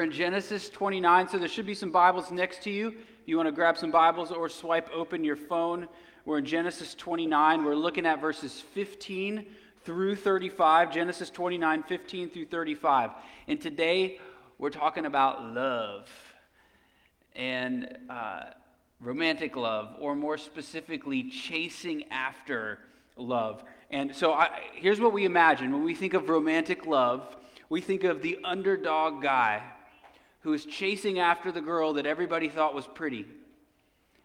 We're in Genesis 29, so there should be some Bibles next to you. If you want to grab some Bibles or swipe open your phone, we're in Genesis 29. We're looking at verses 15 through 35. Genesis 29, 15 through 35. And today we're talking about love and uh, romantic love, or more specifically, chasing after love. And so I, here's what we imagine when we think of romantic love we think of the underdog guy who is chasing after the girl that everybody thought was pretty.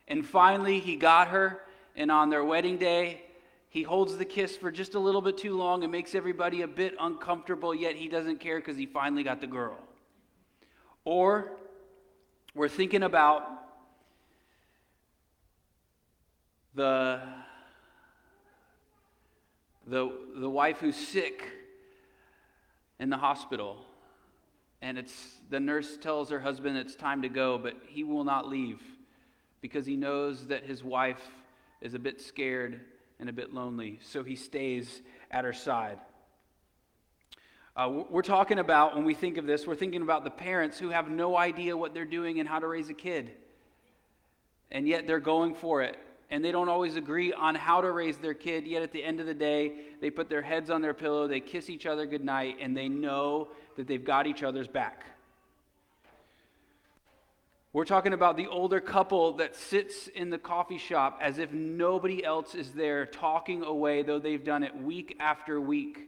And finally, he got her, and on their wedding day, he holds the kiss for just a little bit too long and makes everybody a bit uncomfortable, yet he doesn't care because he finally got the girl. Or we're thinking about the, the, the wife who's sick in the hospital. And it's the nurse tells her husband it's time to go, but he will not leave because he knows that his wife is a bit scared and a bit lonely. So he stays at her side. Uh, we're talking about, when we think of this, we're thinking about the parents who have no idea what they're doing and how to raise a kid. And yet they're going for it and they don't always agree on how to raise their kid, yet at the end of the day, they put their heads on their pillow, they kiss each other goodnight, and they know that they've got each other's back. We're talking about the older couple that sits in the coffee shop as if nobody else is there talking away, though they've done it week after week.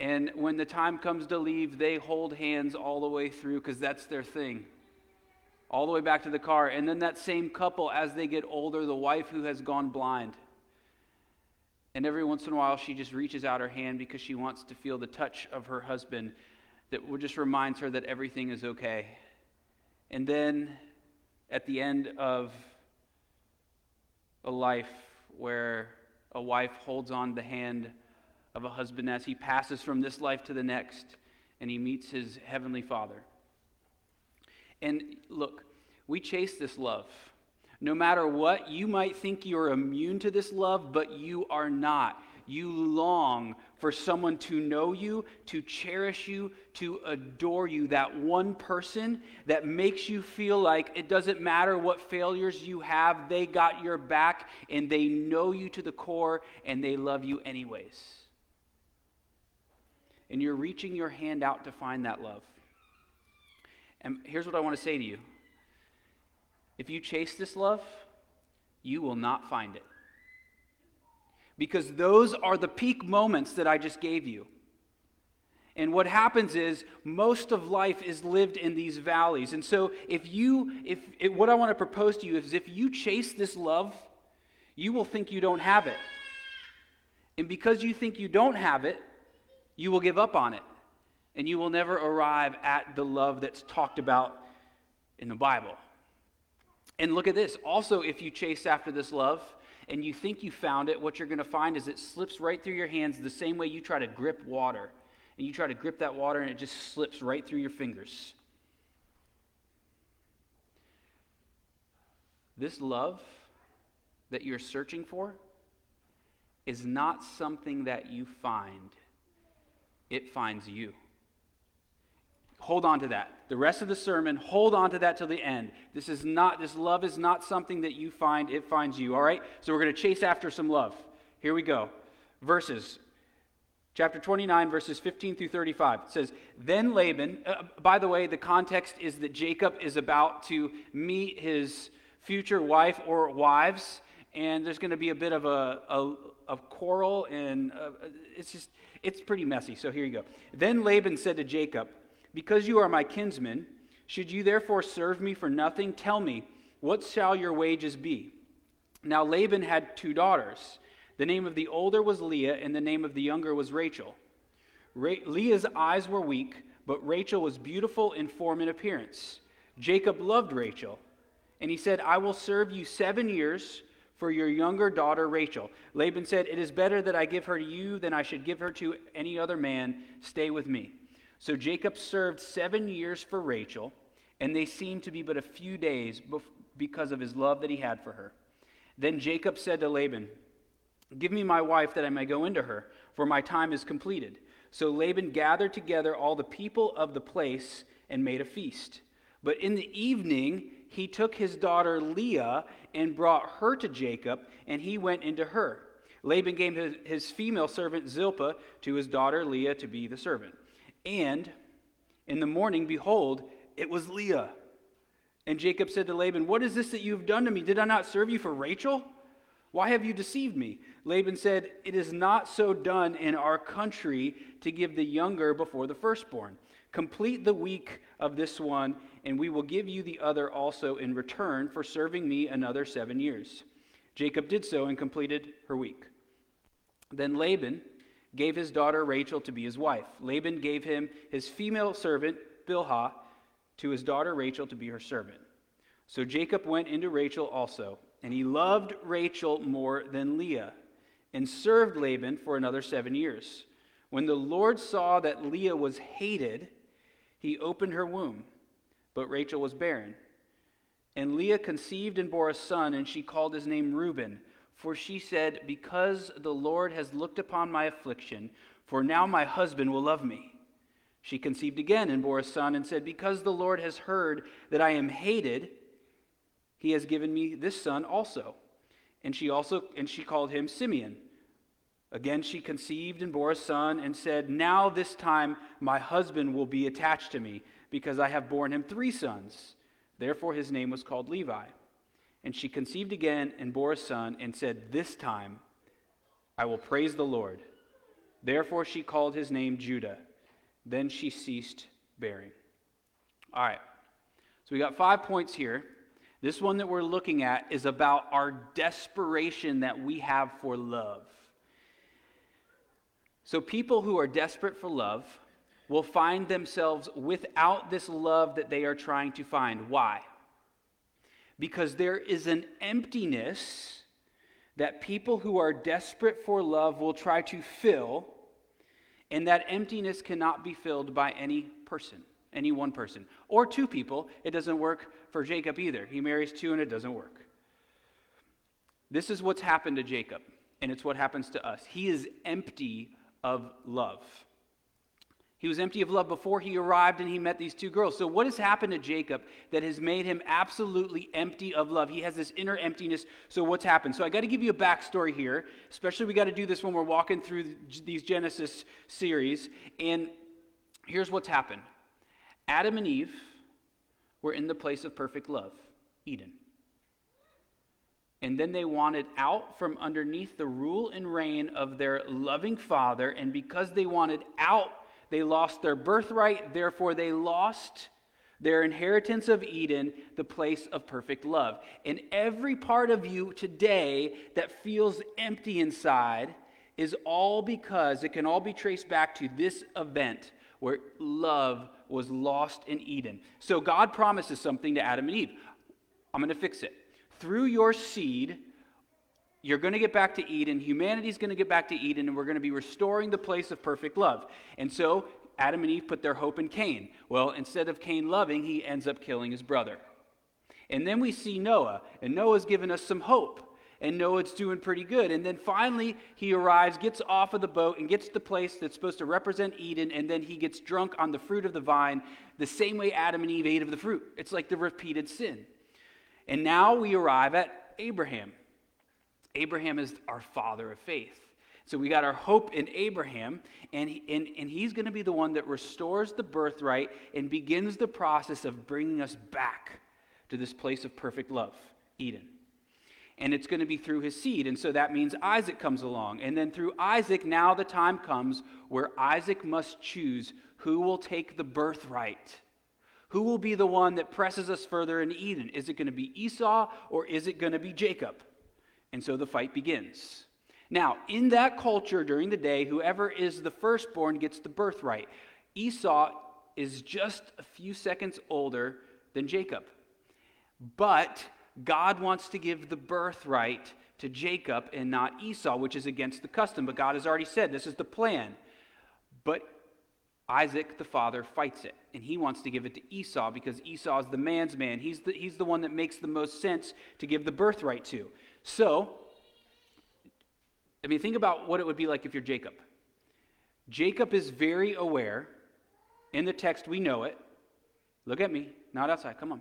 And when the time comes to leave, they hold hands all the way through because that's their thing all the way back to the car. And then that same couple, as they get older, the wife who has gone blind. And every once in a while, she just reaches out her hand because she wants to feel the touch of her husband that just reminds her that everything is okay. And then at the end of a life where a wife holds on the hand of a husband as he passes from this life to the next and he meets his heavenly father. And look, we chase this love. No matter what, you might think you're immune to this love, but you are not. You long for someone to know you, to cherish you, to adore you. That one person that makes you feel like it doesn't matter what failures you have, they got your back and they know you to the core and they love you anyways. And you're reaching your hand out to find that love. And here's what I want to say to you if you chase this love, you will not find it. Because those are the peak moments that I just gave you. And what happens is most of life is lived in these valleys. And so if you if, what I want to propose to you is if you chase this love, you will think you don't have it. And because you think you don't have it, you will give up on it and you will never arrive at the love that's talked about in the Bible. And look at this. Also, if you chase after this love and you think you found it, what you're going to find is it slips right through your hands the same way you try to grip water. And you try to grip that water and it just slips right through your fingers. This love that you're searching for is not something that you find, it finds you. Hold on to that. The rest of the sermon, hold on to that till the end. This is not, this love is not something that you find, it finds you, all right? So we're going to chase after some love. Here we go. Verses. Chapter 29, verses 15 through 35. It says, Then Laban, uh, by the way, the context is that Jacob is about to meet his future wife or wives, and there's going to be a bit of a, a, a quarrel, and uh, it's just, it's pretty messy. So here you go. Then Laban said to Jacob, because you are my kinsman, should you therefore serve me for nothing? Tell me, what shall your wages be? Now Laban had two daughters. The name of the older was Leah, and the name of the younger was Rachel. Ra- Leah's eyes were weak, but Rachel was beautiful in form and appearance. Jacob loved Rachel, and he said, I will serve you seven years for your younger daughter Rachel. Laban said, It is better that I give her to you than I should give her to any other man. Stay with me. So Jacob served seven years for Rachel, and they seemed to be but a few days because of his love that he had for her. Then Jacob said to Laban, Give me my wife that I may go into her, for my time is completed. So Laban gathered together all the people of the place and made a feast. But in the evening, he took his daughter Leah and brought her to Jacob, and he went into her. Laban gave his, his female servant Zilpah to his daughter Leah to be the servant. And in the morning, behold, it was Leah. And Jacob said to Laban, What is this that you have done to me? Did I not serve you for Rachel? Why have you deceived me? Laban said, It is not so done in our country to give the younger before the firstborn. Complete the week of this one, and we will give you the other also in return for serving me another seven years. Jacob did so and completed her week. Then Laban gave his daughter Rachel to be his wife. Laban gave him his female servant, Bilhah, to his daughter Rachel to be her servant. So Jacob went into Rachel also, and he loved Rachel more than Leah, and served Laban for another seven years. When the Lord saw that Leah was hated, he opened her womb, but Rachel was barren. And Leah conceived and bore a son, and she called his name Reuben. For she said, Because the Lord has looked upon my affliction, for now my husband will love me. She conceived again and bore a son, and said, Because the Lord has heard that I am hated, he has given me this son also. And she also and she called him Simeon. Again she conceived and bore a son, and said, Now this time my husband will be attached to me, because I have borne him three sons. Therefore his name was called Levi. And she conceived again and bore a son, and said, This time I will praise the Lord. Therefore she called his name Judah. Then she ceased bearing. All right. So we got five points here. This one that we're looking at is about our desperation that we have for love. So people who are desperate for love will find themselves without this love that they are trying to find. Why? Because there is an emptiness that people who are desperate for love will try to fill, and that emptiness cannot be filled by any person, any one person, or two people. It doesn't work for Jacob either. He marries two and it doesn't work. This is what's happened to Jacob, and it's what happens to us. He is empty of love. He was empty of love before he arrived and he met these two girls. So, what has happened to Jacob that has made him absolutely empty of love? He has this inner emptiness. So, what's happened? So, I got to give you a backstory here. Especially, we got to do this when we're walking through these Genesis series. And here's what's happened Adam and Eve were in the place of perfect love, Eden. And then they wanted out from underneath the rule and reign of their loving father. And because they wanted out they lost their birthright, therefore, they lost their inheritance of Eden, the place of perfect love. And every part of you today that feels empty inside is all because it can all be traced back to this event where love was lost in Eden. So God promises something to Adam and Eve. I'm going to fix it. Through your seed, you're going to get back to Eden. Humanity's going to get back to Eden, and we're going to be restoring the place of perfect love. And so Adam and Eve put their hope in Cain. Well, instead of Cain loving, he ends up killing his brother. And then we see Noah, and Noah's given us some hope. And Noah's doing pretty good. And then finally, he arrives, gets off of the boat, and gets to the place that's supposed to represent Eden. And then he gets drunk on the fruit of the vine, the same way Adam and Eve ate of the fruit. It's like the repeated sin. And now we arrive at Abraham. Abraham is our father of faith. So we got our hope in Abraham, and, he, and, and he's going to be the one that restores the birthright and begins the process of bringing us back to this place of perfect love, Eden. And it's going to be through his seed. And so that means Isaac comes along. And then through Isaac, now the time comes where Isaac must choose who will take the birthright. Who will be the one that presses us further in Eden? Is it going to be Esau or is it going to be Jacob? And so the fight begins. Now, in that culture during the day, whoever is the firstborn gets the birthright. Esau is just a few seconds older than Jacob. But God wants to give the birthright to Jacob and not Esau, which is against the custom. But God has already said this is the plan. But Isaac, the father, fights it, and he wants to give it to Esau because Esau is the man's man. He's the, he's the one that makes the most sense to give the birthright to. So, I mean, think about what it would be like if you're Jacob. Jacob is very aware, in the text we know it, Look at me, not outside. Come on.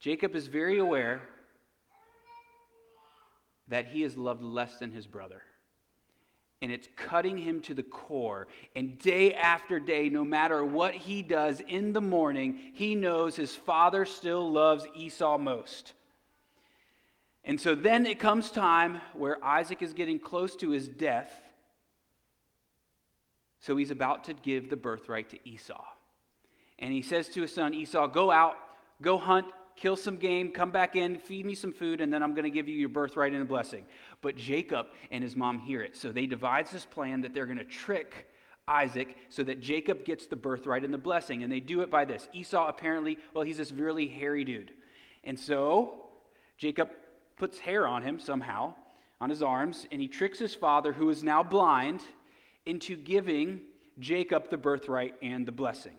Jacob is very aware that he is loved less than his brother. And it's cutting him to the core. And day after day, no matter what he does in the morning, he knows his father still loves Esau most. And so then it comes time where Isaac is getting close to his death. So he's about to give the birthright to Esau. And he says to his son Esau, Go out, go hunt, kill some game, come back in, feed me some food, and then I'm going to give you your birthright and a blessing. But Jacob and his mom hear it. So they devise this plan that they're going to trick Isaac so that Jacob gets the birthright and the blessing. And they do it by this. Esau apparently, well, he's this really hairy dude. And so Jacob puts hair on him somehow, on his arms, and he tricks his father, who is now blind, into giving Jacob the birthright and the blessing.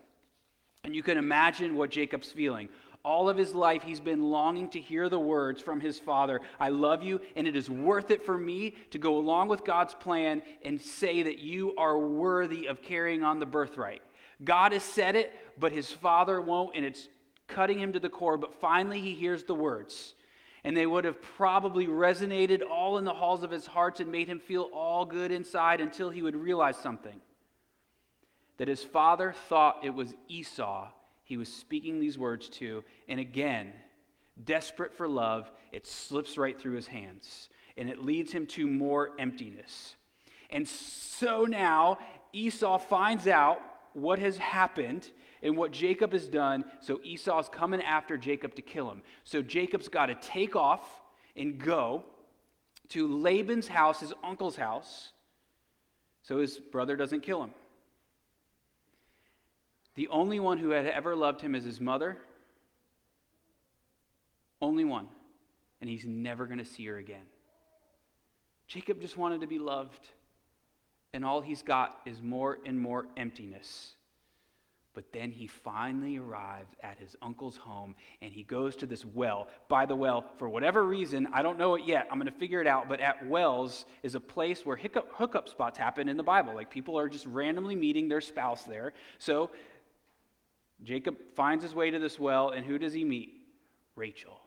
And you can imagine what Jacob's feeling. All of his life, he's been longing to hear the words from his father I love you, and it is worth it for me to go along with God's plan and say that you are worthy of carrying on the birthright. God has said it, but his father won't, and it's cutting him to the core. But finally, he hears the words. And they would have probably resonated all in the halls of his heart and made him feel all good inside until he would realize something that his father thought it was Esau he was speaking these words to. And again, desperate for love, it slips right through his hands and it leads him to more emptiness. And so now Esau finds out what has happened and what Jacob has done. So Esau's coming after Jacob to kill him. So Jacob's got to take off and go to Laban's house, his uncle's house, so his brother doesn't kill him. The only one who had ever loved him is his mother. Only one. And he's never going to see her again. Jacob just wanted to be loved. And all he's got is more and more emptiness. But then he finally arrives at his uncle's home and he goes to this well. By the well, for whatever reason, I don't know it yet. I'm going to figure it out. But at wells is a place where hookup, hookup spots happen in the Bible. Like people are just randomly meeting their spouse there. So Jacob finds his way to this well, and who does he meet? Rachel.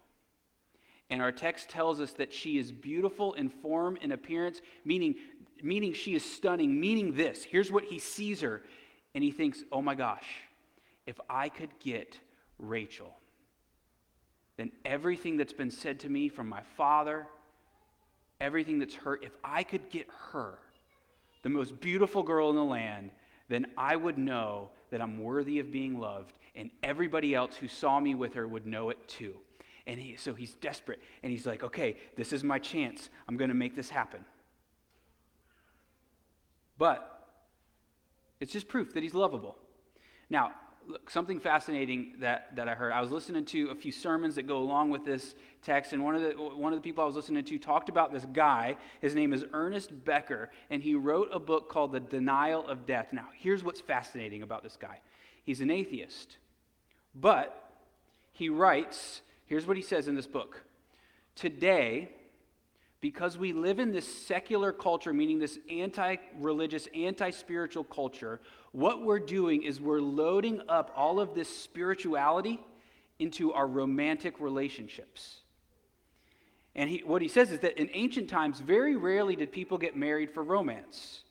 And our text tells us that she is beautiful in form and appearance, meaning, meaning she is stunning, meaning this. Here's what he sees her, and he thinks, oh my gosh, if I could get Rachel, then everything that's been said to me from my father, everything that's hurt, if I could get her, the most beautiful girl in the land, then I would know that I'm worthy of being loved, and everybody else who saw me with her would know it too. And he, so he's desperate, and he's like, okay, this is my chance. I'm going to make this happen. But it's just proof that he's lovable. Now, look, something fascinating that, that I heard. I was listening to a few sermons that go along with this text, and one of, the, one of the people I was listening to talked about this guy. His name is Ernest Becker, and he wrote a book called The Denial of Death. Now, here's what's fascinating about this guy he's an atheist, but he writes here's what he says in this book Today, because we live in this secular culture, meaning this anti religious, anti spiritual culture, what we're doing is we're loading up all of this spirituality into our romantic relationships. And he, what he says is that in ancient times, very rarely did people get married for romance.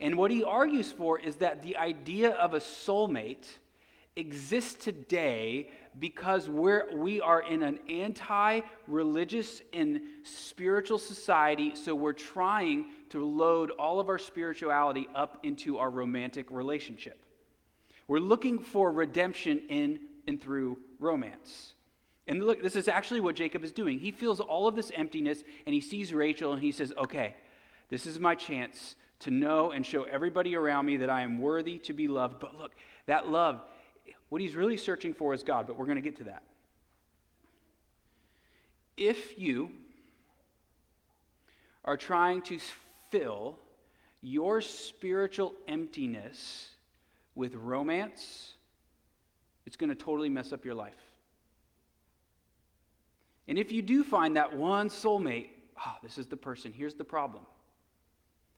And what he argues for is that the idea of a soulmate exists today because we're, we are in an anti religious and spiritual society, so we're trying to load all of our spirituality up into our romantic relationship. We're looking for redemption in and through romance. And look, this is actually what Jacob is doing. He feels all of this emptiness and he sees Rachel and he says, Okay, this is my chance to know and show everybody around me that I am worthy to be loved. But look, that love what he's really searching for is God, but we're going to get to that. If you are trying to fill your spiritual emptiness with romance, it's going to totally mess up your life. And if you do find that one soulmate, oh, this is the person, here's the problem.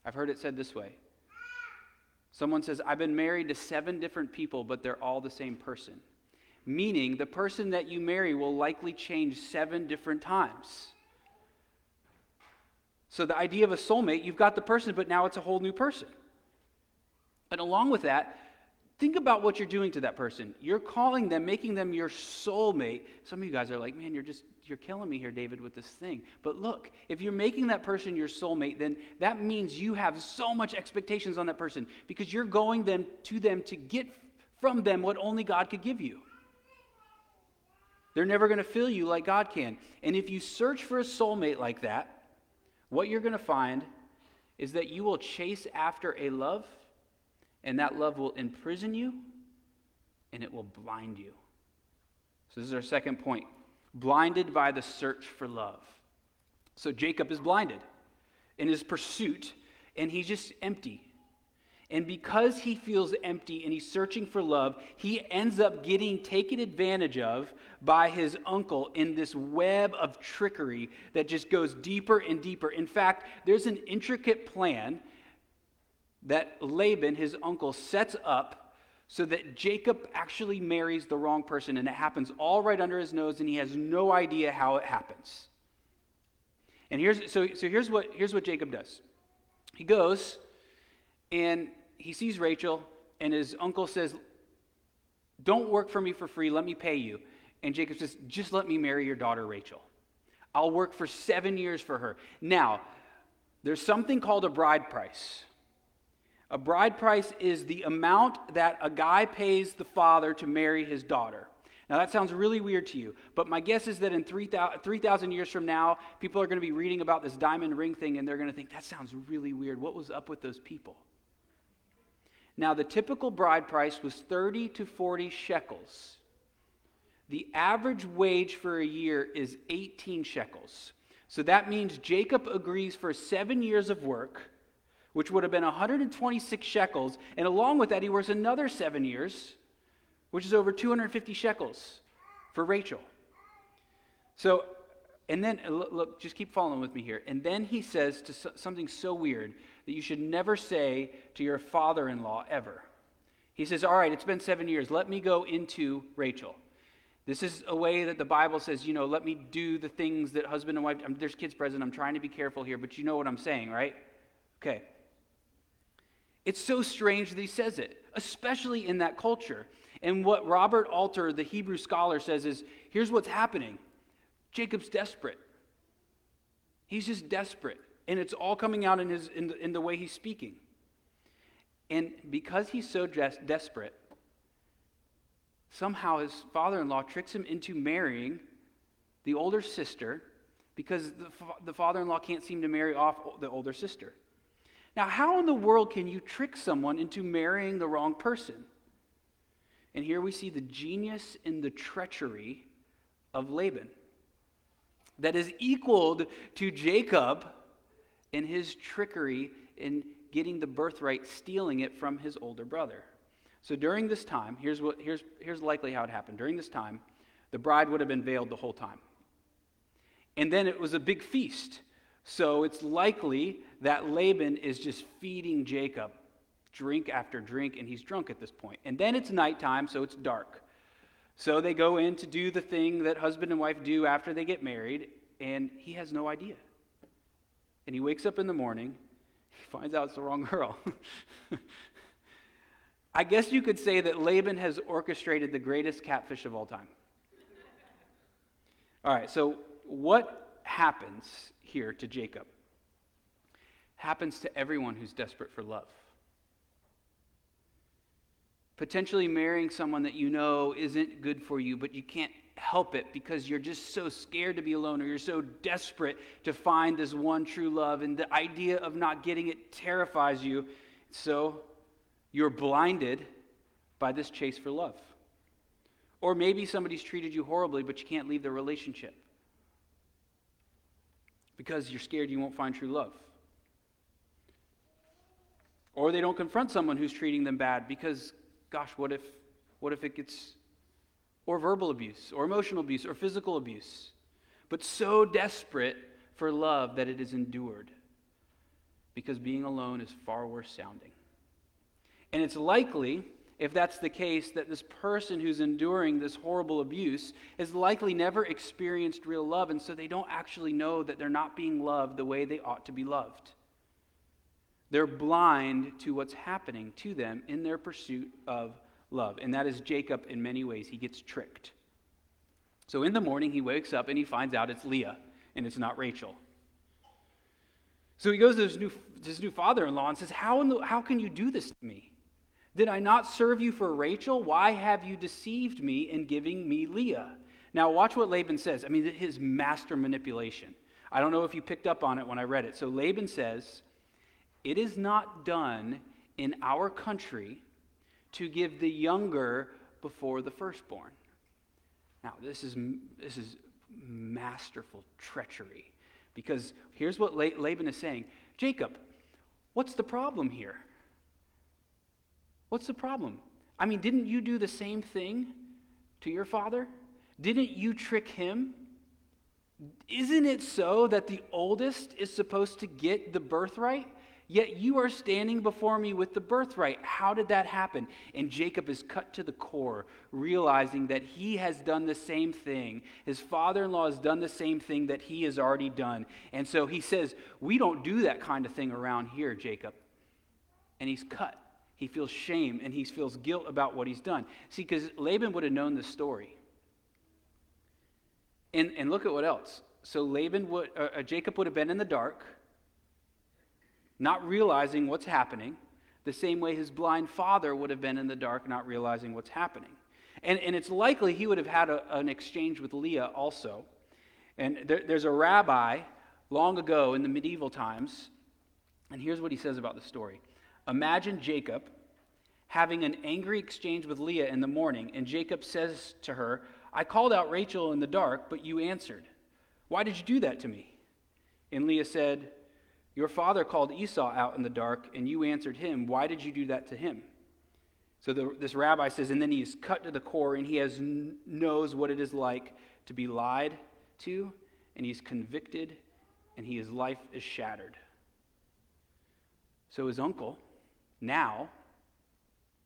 I've heard it said this way Someone says, I've been married to seven different people, but they're all the same person. meaning the person that you marry will likely change seven different times. So, the idea of a soulmate, you've got the person, but now it's a whole new person. And along with that, think about what you're doing to that person. You're calling them, making them your soulmate. Some of you guys are like, man, you're just, you're killing me here, David, with this thing. But look, if you're making that person your soulmate, then that means you have so much expectations on that person because you're going them to them to get from them what only God could give you. They're never going to fill you like God can. And if you search for a soulmate like that, what you're going to find is that you will chase after a love, and that love will imprison you, and it will blind you. So, this is our second point blinded by the search for love. So, Jacob is blinded in his pursuit, and he's just empty. And because he feels empty and he's searching for love, he ends up getting taken advantage of by his uncle in this web of trickery that just goes deeper and deeper. In fact, there's an intricate plan that Laban, his uncle, sets up so that Jacob actually marries the wrong person, and it happens all right under his nose, and he has no idea how it happens. And here's so, so here's what here's what Jacob does. He goes and he sees Rachel, and his uncle says, Don't work for me for free, let me pay you. And Jacob says, Just let me marry your daughter, Rachel. I'll work for seven years for her. Now, there's something called a bride price. A bride price is the amount that a guy pays the father to marry his daughter. Now, that sounds really weird to you, but my guess is that in 3,000 years from now, people are going to be reading about this diamond ring thing and they're going to think, that sounds really weird. What was up with those people? Now, the typical bride price was 30 to 40 shekels. The average wage for a year is 18 shekels. So that means Jacob agrees for seven years of work, which would have been 126 shekels. And along with that, he works another seven years, which is over 250 shekels for Rachel. So, and then, uh, look, just keep following with me here. And then he says to something so weird that you should never say to your father in law ever. He says, All right, it's been seven years. Let me go into Rachel. This is a way that the Bible says, you know, let me do the things that husband and wife, I'm, there's kids present, I'm trying to be careful here, but you know what I'm saying, right? Okay. It's so strange that he says it, especially in that culture. And what Robert Alter, the Hebrew scholar, says is here's what's happening Jacob's desperate. He's just desperate. And it's all coming out in, his, in, the, in the way he's speaking. And because he's so des- desperate, somehow his father in law tricks him into marrying the older sister because the, the father in law can't seem to marry off the older sister. Now, how in the world can you trick someone into marrying the wrong person? And here we see the genius and the treachery of Laban that is equaled to Jacob in his trickery in getting the birthright, stealing it from his older brother. So during this time, here's, what, here's, here's likely how it happened. During this time, the bride would have been veiled the whole time. And then it was a big feast. So it's likely that Laban is just feeding Jacob drink after drink, and he's drunk at this point. And then it's nighttime, so it's dark. So they go in to do the thing that husband and wife do after they get married, and he has no idea. And he wakes up in the morning, he finds out it's the wrong girl. I guess you could say that Laban has orchestrated the greatest catfish of all time. All right, so what happens here to Jacob? Happens to everyone who's desperate for love. Potentially marrying someone that you know isn't good for you, but you can't help it because you're just so scared to be alone or you're so desperate to find this one true love, and the idea of not getting it terrifies you. So you're blinded by this chase for love. Or maybe somebody's treated you horribly, but you can't leave the relationship because you're scared you won't find true love. Or they don't confront someone who's treating them bad because, gosh, what if, what if it gets, or verbal abuse, or emotional abuse, or physical abuse, but so desperate for love that it is endured because being alone is far worse sounding. And it's likely if that's the case, that this person who's enduring this horrible abuse has likely never experienced real love, and so they don't actually know that they're not being loved the way they ought to be loved. They're blind to what's happening to them in their pursuit of love. And that is Jacob in many ways. He gets tricked. So in the morning, he wakes up and he finds out it's Leah and it's not Rachel. So he goes to his new, his new father in law and says, how, the, how can you do this to me? Did I not serve you for Rachel? Why have you deceived me in giving me Leah? Now, watch what Laban says. I mean, his master manipulation. I don't know if you picked up on it when I read it. So Laban says, It is not done in our country to give the younger before the firstborn. Now, this is, this is masterful treachery because here's what Laban is saying Jacob, what's the problem here? What's the problem? I mean, didn't you do the same thing to your father? Didn't you trick him? Isn't it so that the oldest is supposed to get the birthright? Yet you are standing before me with the birthright. How did that happen? And Jacob is cut to the core, realizing that he has done the same thing. His father in law has done the same thing that he has already done. And so he says, We don't do that kind of thing around here, Jacob. And he's cut. He feels shame and he feels guilt about what he's done. See, because Laban would have known the story. And, and look at what else. So Laban would, uh, uh, Jacob would have been in the dark, not realizing what's happening, the same way his blind father would have been in the dark, not realizing what's happening. And, and it's likely he would have had a, an exchange with Leah also. And there, there's a rabbi long ago in the medieval times, and here's what he says about the story. Imagine Jacob having an angry exchange with Leah in the morning, and Jacob says to her, I called out Rachel in the dark, but you answered. Why did you do that to me? And Leah said, Your father called Esau out in the dark, and you answered him. Why did you do that to him? So the, this rabbi says, and then he is cut to the core, and he has, knows what it is like to be lied to, and he's convicted, and he, his life is shattered. So his uncle, now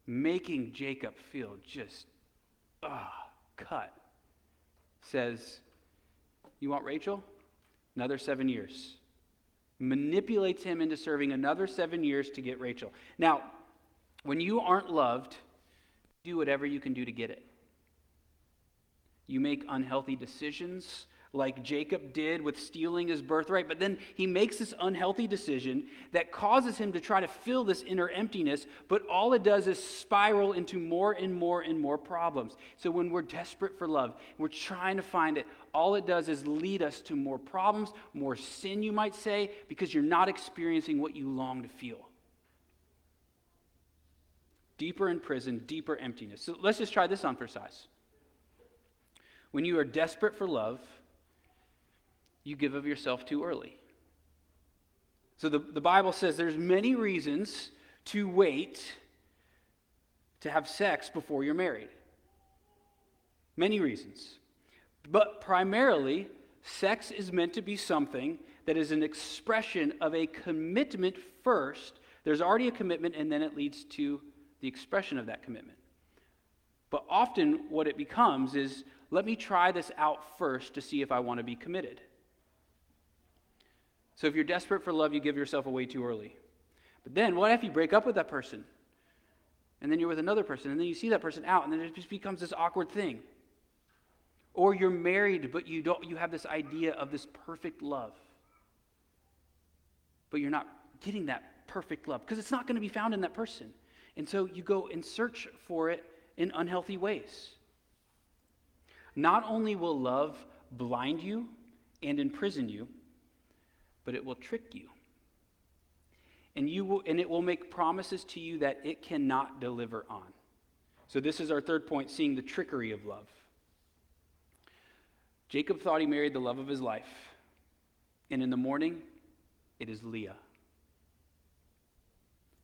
making Jacob feel just ah cut says, You want Rachel? Another seven years. Manipulates him into serving another seven years to get Rachel. Now, when you aren't loved, do whatever you can do to get it. You make unhealthy decisions like Jacob did with stealing his birthright, but then he makes this unhealthy decision that causes him to try to fill this inner emptiness, but all it does is spiral into more and more and more problems. So when we're desperate for love, we're trying to find it, all it does is lead us to more problems, more sin, you might say, because you're not experiencing what you long to feel. Deeper in prison, deeper emptiness. So let's just try this on for size. When you are desperate for love, you give of yourself too early. So the, the Bible says there's many reasons to wait to have sex before you're married. Many reasons. But primarily, sex is meant to be something that is an expression of a commitment first. There's already a commitment, and then it leads to the expression of that commitment. But often, what it becomes is let me try this out first to see if I want to be committed. So if you're desperate for love, you give yourself away too early. But then what if you break up with that person? And then you're with another person, and then you see that person out, and then it just becomes this awkward thing. Or you're married, but you don't you have this idea of this perfect love. But you're not getting that perfect love because it's not going to be found in that person. And so you go and search for it in unhealthy ways. Not only will love blind you and imprison you, but it will trick you. And, you will, and it will make promises to you that it cannot deliver on. So, this is our third point seeing the trickery of love. Jacob thought he married the love of his life. And in the morning, it is Leah.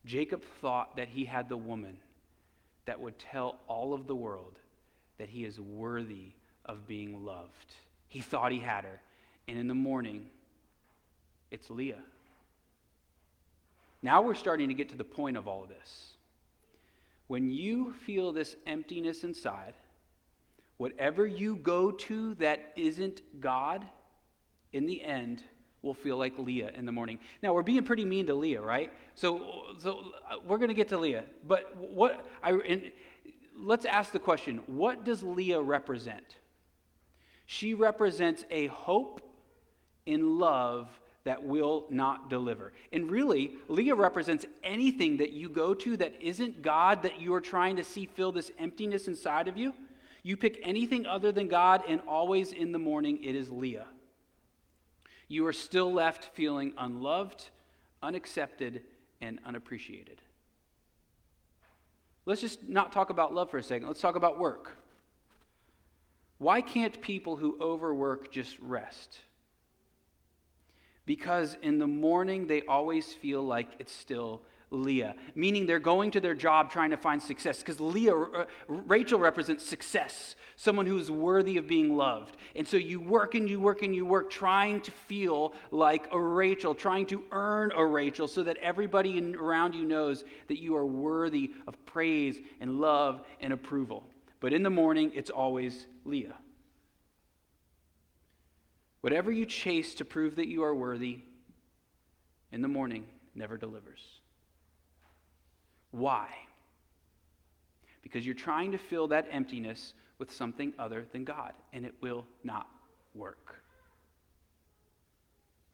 Jacob thought that he had the woman that would tell all of the world that he is worthy of being loved. He thought he had her. And in the morning, it's Leah. Now we're starting to get to the point of all of this. When you feel this emptiness inside, whatever you go to that isn't God, in the end, will feel like Leah in the morning. Now, we're being pretty mean to Leah, right? So, so uh, we're going to get to Leah. But what I, let's ask the question what does Leah represent? She represents a hope in love that will not deliver. And really, Leah represents anything that you go to that isn't God that you are trying to see fill this emptiness inside of you. You pick anything other than God, and always in the morning, it is Leah. You are still left feeling unloved, unaccepted, and unappreciated. Let's just not talk about love for a second. Let's talk about work. Why can't people who overwork just rest? Because in the morning, they always feel like it's still Leah, meaning they're going to their job trying to find success. Because Leah, uh, Rachel represents success, someone who's worthy of being loved. And so you work and you work and you work trying to feel like a Rachel, trying to earn a Rachel so that everybody around you knows that you are worthy of praise and love and approval. But in the morning, it's always Leah. Whatever you chase to prove that you are worthy in the morning never delivers. Why? Because you're trying to fill that emptiness with something other than God, and it will not work.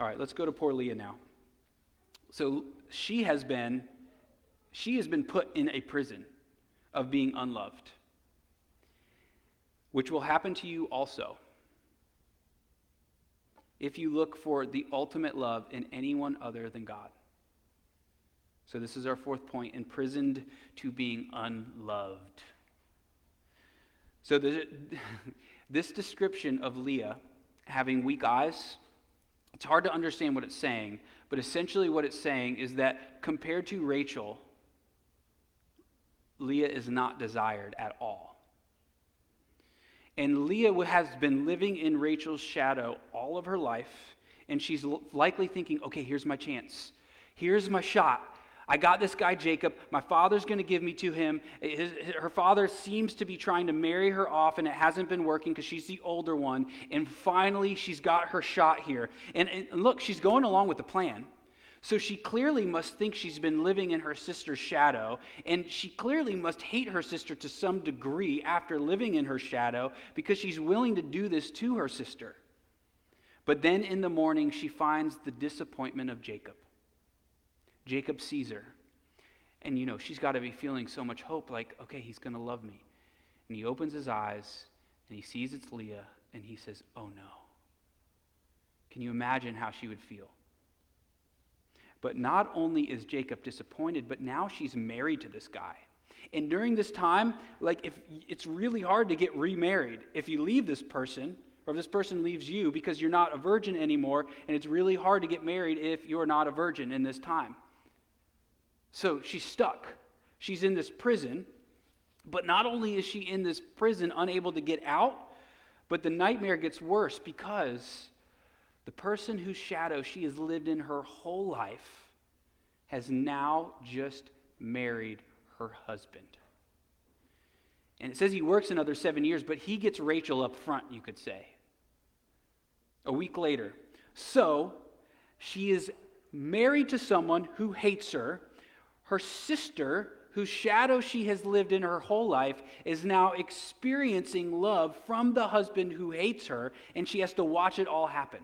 All right, let's go to poor Leah now. So she has been she has been put in a prison of being unloved, which will happen to you also if you look for the ultimate love in anyone other than God. So, this is our fourth point imprisoned to being unloved. So, this description of Leah having weak eyes, it's hard to understand what it's saying, but essentially what it's saying is that compared to Rachel, Leah is not desired at all. And Leah has been living in Rachel's shadow all of her life, and she's likely thinking, okay, here's my chance. Here's my shot. I got this guy, Jacob. My father's going to give me to him. His, her father seems to be trying to marry her off, and it hasn't been working because she's the older one. And finally, she's got her shot here. And, and look, she's going along with the plan. So she clearly must think she's been living in her sister's shadow, and she clearly must hate her sister to some degree after living in her shadow because she's willing to do this to her sister. But then in the morning, she finds the disappointment of Jacob. Jacob sees her, and you know, she's got to be feeling so much hope like, okay, he's going to love me. And he opens his eyes, and he sees it's Leah, and he says, oh no. Can you imagine how she would feel? But not only is Jacob disappointed, but now she's married to this guy. And during this time, like if it's really hard to get remarried. If you leave this person, or if this person leaves you because you're not a virgin anymore, and it's really hard to get married if you're not a virgin in this time. So she's stuck. She's in this prison, but not only is she in this prison unable to get out, but the nightmare gets worse because the person whose shadow she has lived in her whole life has now just married her husband. And it says he works another seven years, but he gets Rachel up front, you could say. A week later. So she is married to someone who hates her. Her sister, whose shadow she has lived in her whole life, is now experiencing love from the husband who hates her, and she has to watch it all happen.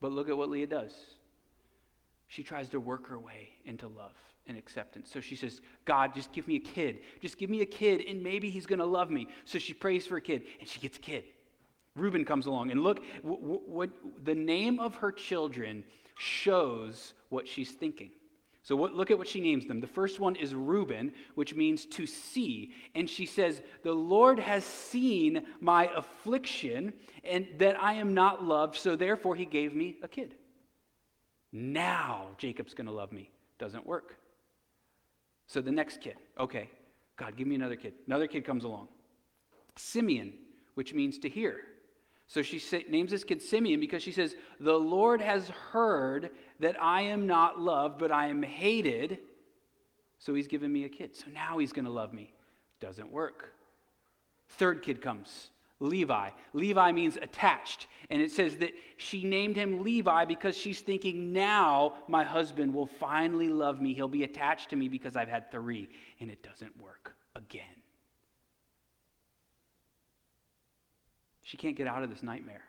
But look at what Leah does. She tries to work her way into love and acceptance. So she says, God, just give me a kid. Just give me a kid, and maybe he's going to love me. So she prays for a kid, and she gets a kid. Reuben comes along, and look, what, what the name of her children shows what she's thinking. So what, look at what she names them. The first one is Reuben, which means to see. And she says, The Lord has seen my affliction and that I am not loved, so therefore he gave me a kid. Now Jacob's going to love me. Doesn't work. So the next kid, okay, God, give me another kid. Another kid comes along. Simeon, which means to hear. So she names this kid Simeon because she says, The Lord has heard that I am not loved, but I am hated. So he's given me a kid. So now he's going to love me. Doesn't work. Third kid comes. Levi. Levi means attached. And it says that she named him Levi because she's thinking, now my husband will finally love me. He'll be attached to me because I've had three. And it doesn't work again. She can't get out of this nightmare.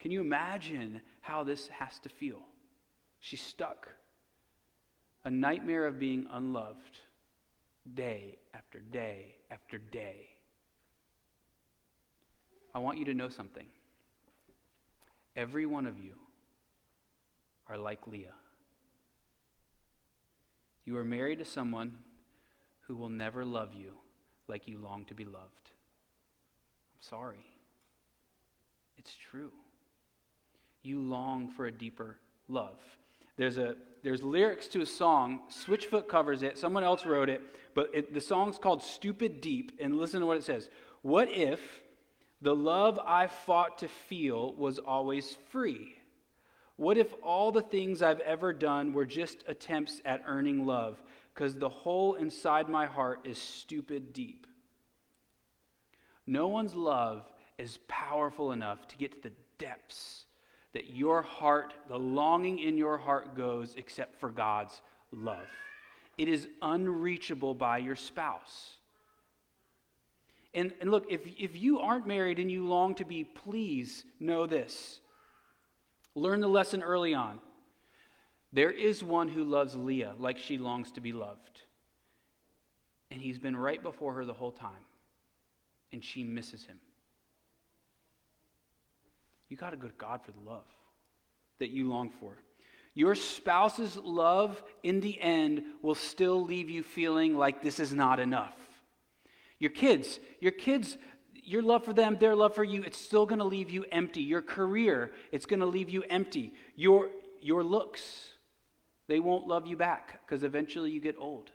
Can you imagine how this has to feel? She's stuck. A nightmare of being unloved day after day after day. I want you to know something. Every one of you are like Leah. You are married to someone who will never love you like you long to be loved. I'm sorry. It's true. You long for a deeper love. There's, a, there's lyrics to a song. Switchfoot covers it. Someone else wrote it. But it, the song's called Stupid Deep. And listen to what it says. What if the love I fought to feel was always free. What if all the things I've ever done were just attempts at earning love? Because the hole inside my heart is stupid deep. No one's love is powerful enough to get to the depths that your heart, the longing in your heart goes, except for God's love. It is unreachable by your spouse. And, and look, if, if you aren't married and you long to be, please know this. Learn the lesson early on. There is one who loves Leah like she longs to be loved. And he's been right before her the whole time. And she misses him. You got to go to God for the love that you long for. Your spouse's love, in the end, will still leave you feeling like this is not enough. Your kids, your kids, your love for them, their love for you, it's still going to leave you empty. Your career, it's going to leave you empty. Your, your looks, they won't love you back because eventually you get old.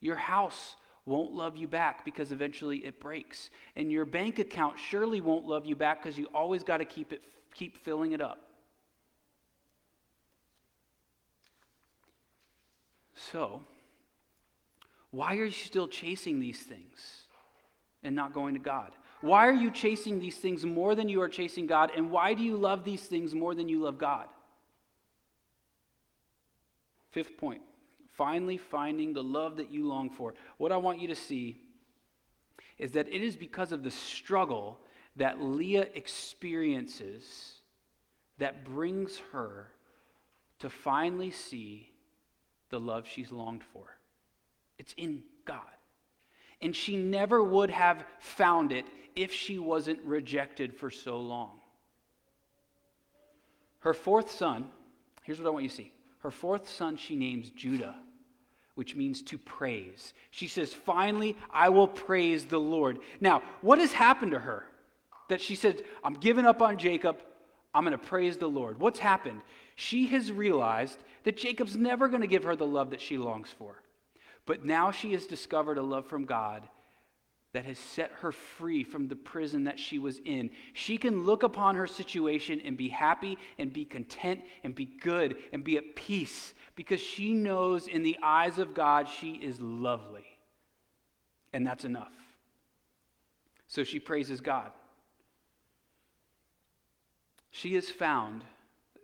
Your house won't love you back because eventually it breaks. And your bank account surely won't love you back because you always got to keep it keep filling it up. So, why are you still chasing these things and not going to God? Why are you chasing these things more than you are chasing God? And why do you love these things more than you love God? Fifth point finally finding the love that you long for. What I want you to see is that it is because of the struggle that Leah experiences that brings her to finally see the love she's longed for. It's in God. And she never would have found it if she wasn't rejected for so long. Her fourth son, here's what I want you to see. Her fourth son she names Judah, which means to praise. She says, Finally, I will praise the Lord. Now, what has happened to her? That she said, I'm giving up on Jacob. I'm going to praise the Lord. What's happened? She has realized that Jacob's never going to give her the love that she longs for. But now she has discovered a love from God that has set her free from the prison that she was in. She can look upon her situation and be happy and be content and be good and be at peace because she knows in the eyes of God she is lovely. And that's enough. So she praises God. She has found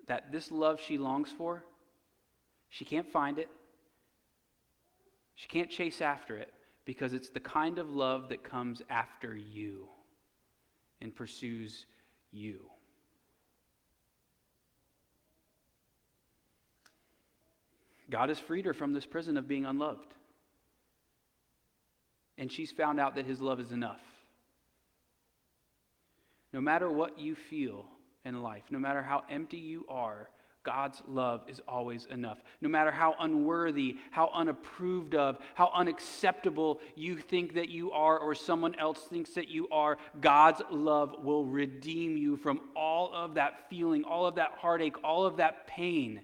that this love she longs for, she can't find it. She can't chase after it because it's the kind of love that comes after you and pursues you. God has freed her from this prison of being unloved. And she's found out that his love is enough. No matter what you feel in life, no matter how empty you are, God's love is always enough. No matter how unworthy, how unapproved of, how unacceptable you think that you are or someone else thinks that you are, God's love will redeem you from all of that feeling, all of that heartache, all of that pain.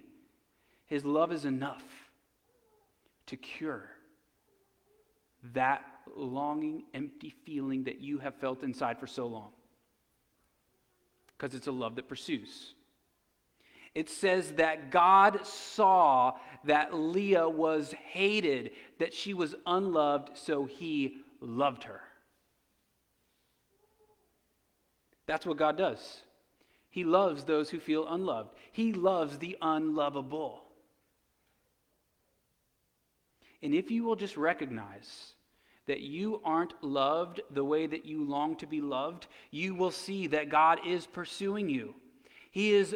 His love is enough to cure that longing, empty feeling that you have felt inside for so long. Because it's a love that pursues it says that God saw that Leah was hated, that she was unloved, so he loved her. That's what God does. He loves those who feel unloved, He loves the unlovable. And if you will just recognize that you aren't loved the way that you long to be loved, you will see that God is pursuing you. He is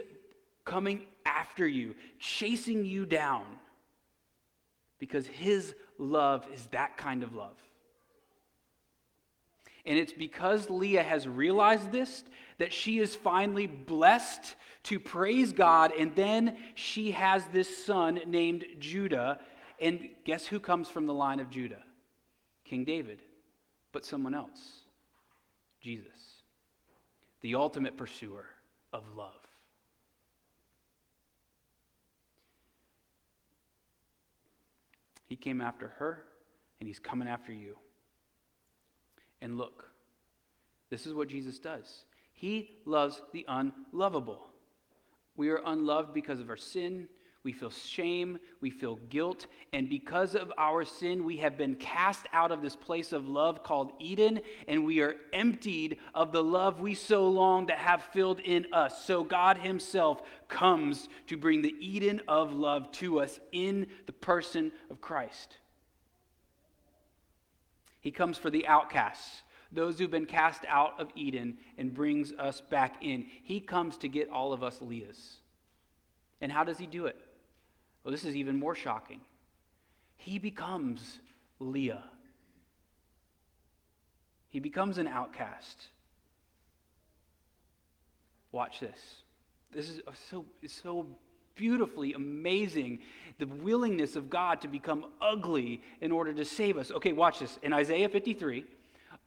coming after you, chasing you down, because His love is that kind of love. And it's because Leah has realized this that she is finally blessed to praise God. And then she has this son named Judah. And guess who comes from the line of Judah? King David, but someone else Jesus, the ultimate pursuer of love. He came after her, and he's coming after you. And look, this is what Jesus does. He loves the unlovable. We are unloved because of our sin. We feel shame. We feel guilt. And because of our sin, we have been cast out of this place of love called Eden, and we are emptied of the love we so long to have filled in us. So God Himself comes to bring the Eden of love to us in the person of Christ. He comes for the outcasts, those who've been cast out of Eden, and brings us back in. He comes to get all of us Leahs. And how does he do it? Well, this is even more shocking. He becomes Leah. He becomes an outcast. Watch this. This is so, so beautifully amazing the willingness of God to become ugly in order to save us. Okay, watch this. In Isaiah 53,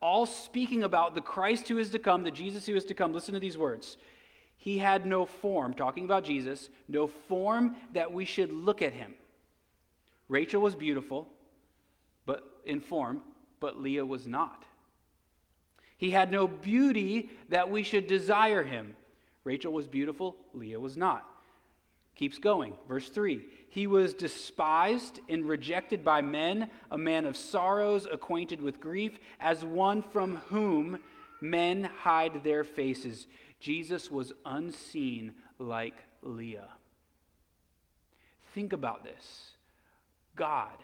all speaking about the Christ who is to come, the Jesus who is to come, listen to these words. He had no form, talking about Jesus, no form that we should look at him. Rachel was beautiful, but in form, but Leah was not. He had no beauty that we should desire him. Rachel was beautiful, Leah was not. Keeps going. Verse 3 He was despised and rejected by men, a man of sorrows, acquainted with grief, as one from whom men hide their faces. Jesus was unseen like Leah. Think about this God,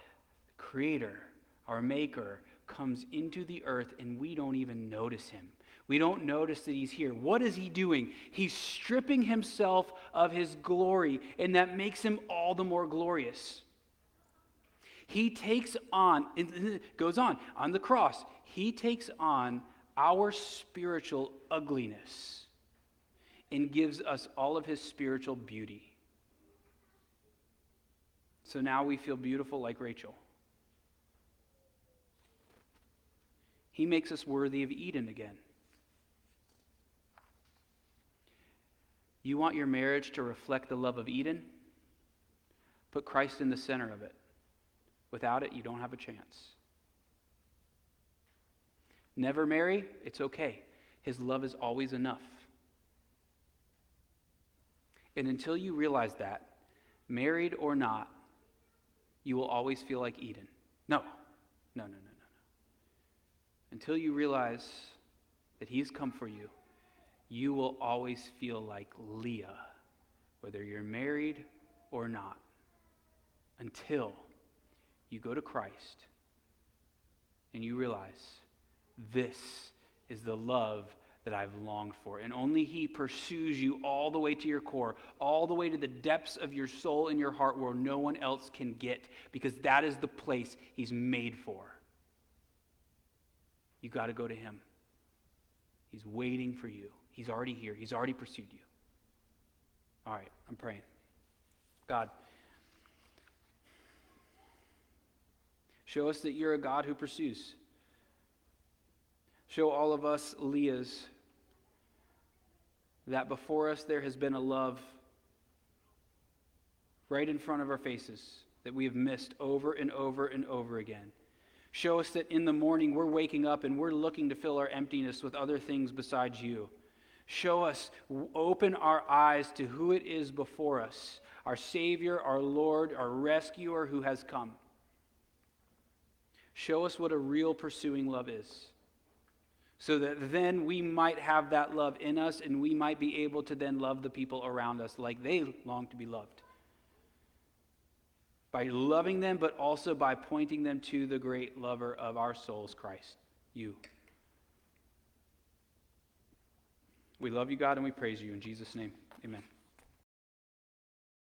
Creator, our Maker, comes into the earth and we don't even notice him. We don't notice that he's here. What is he doing? He's stripping himself of his glory, and that makes him all the more glorious. He takes on, it goes on, on the cross, he takes on our spiritual ugliness and gives us all of his spiritual beauty. So now we feel beautiful like Rachel. He makes us worthy of Eden again. You want your marriage to reflect the love of Eden? Put Christ in the center of it. Without it, you don't have a chance. Never marry? It's okay. His love is always enough. And until you realize that, married or not, you will always feel like Eden. No, no, no, no, no, no. Until you realize that He's come for you you will always feel like Leah, whether you're married or not, until you go to Christ and you realize this is the love that I've longed for. And only He pursues you all the way to your core, all the way to the depths of your soul and your heart where no one else can get, because that is the place He's made for. You got to go to Him. He's waiting for you. He's already here, He's already pursued you. All right, I'm praying. God, show us that you're a God who pursues. Show all of us, Leahs, that before us there has been a love right in front of our faces that we have missed over and over and over again. Show us that in the morning we're waking up and we're looking to fill our emptiness with other things besides you. Show us, open our eyes to who it is before us, our Savior, our Lord, our rescuer who has come. Show us what a real pursuing love is, so that then we might have that love in us and we might be able to then love the people around us like they long to be loved. By loving them, but also by pointing them to the great lover of our souls, Christ, you. We love you, God, and we praise you. In Jesus' name, amen.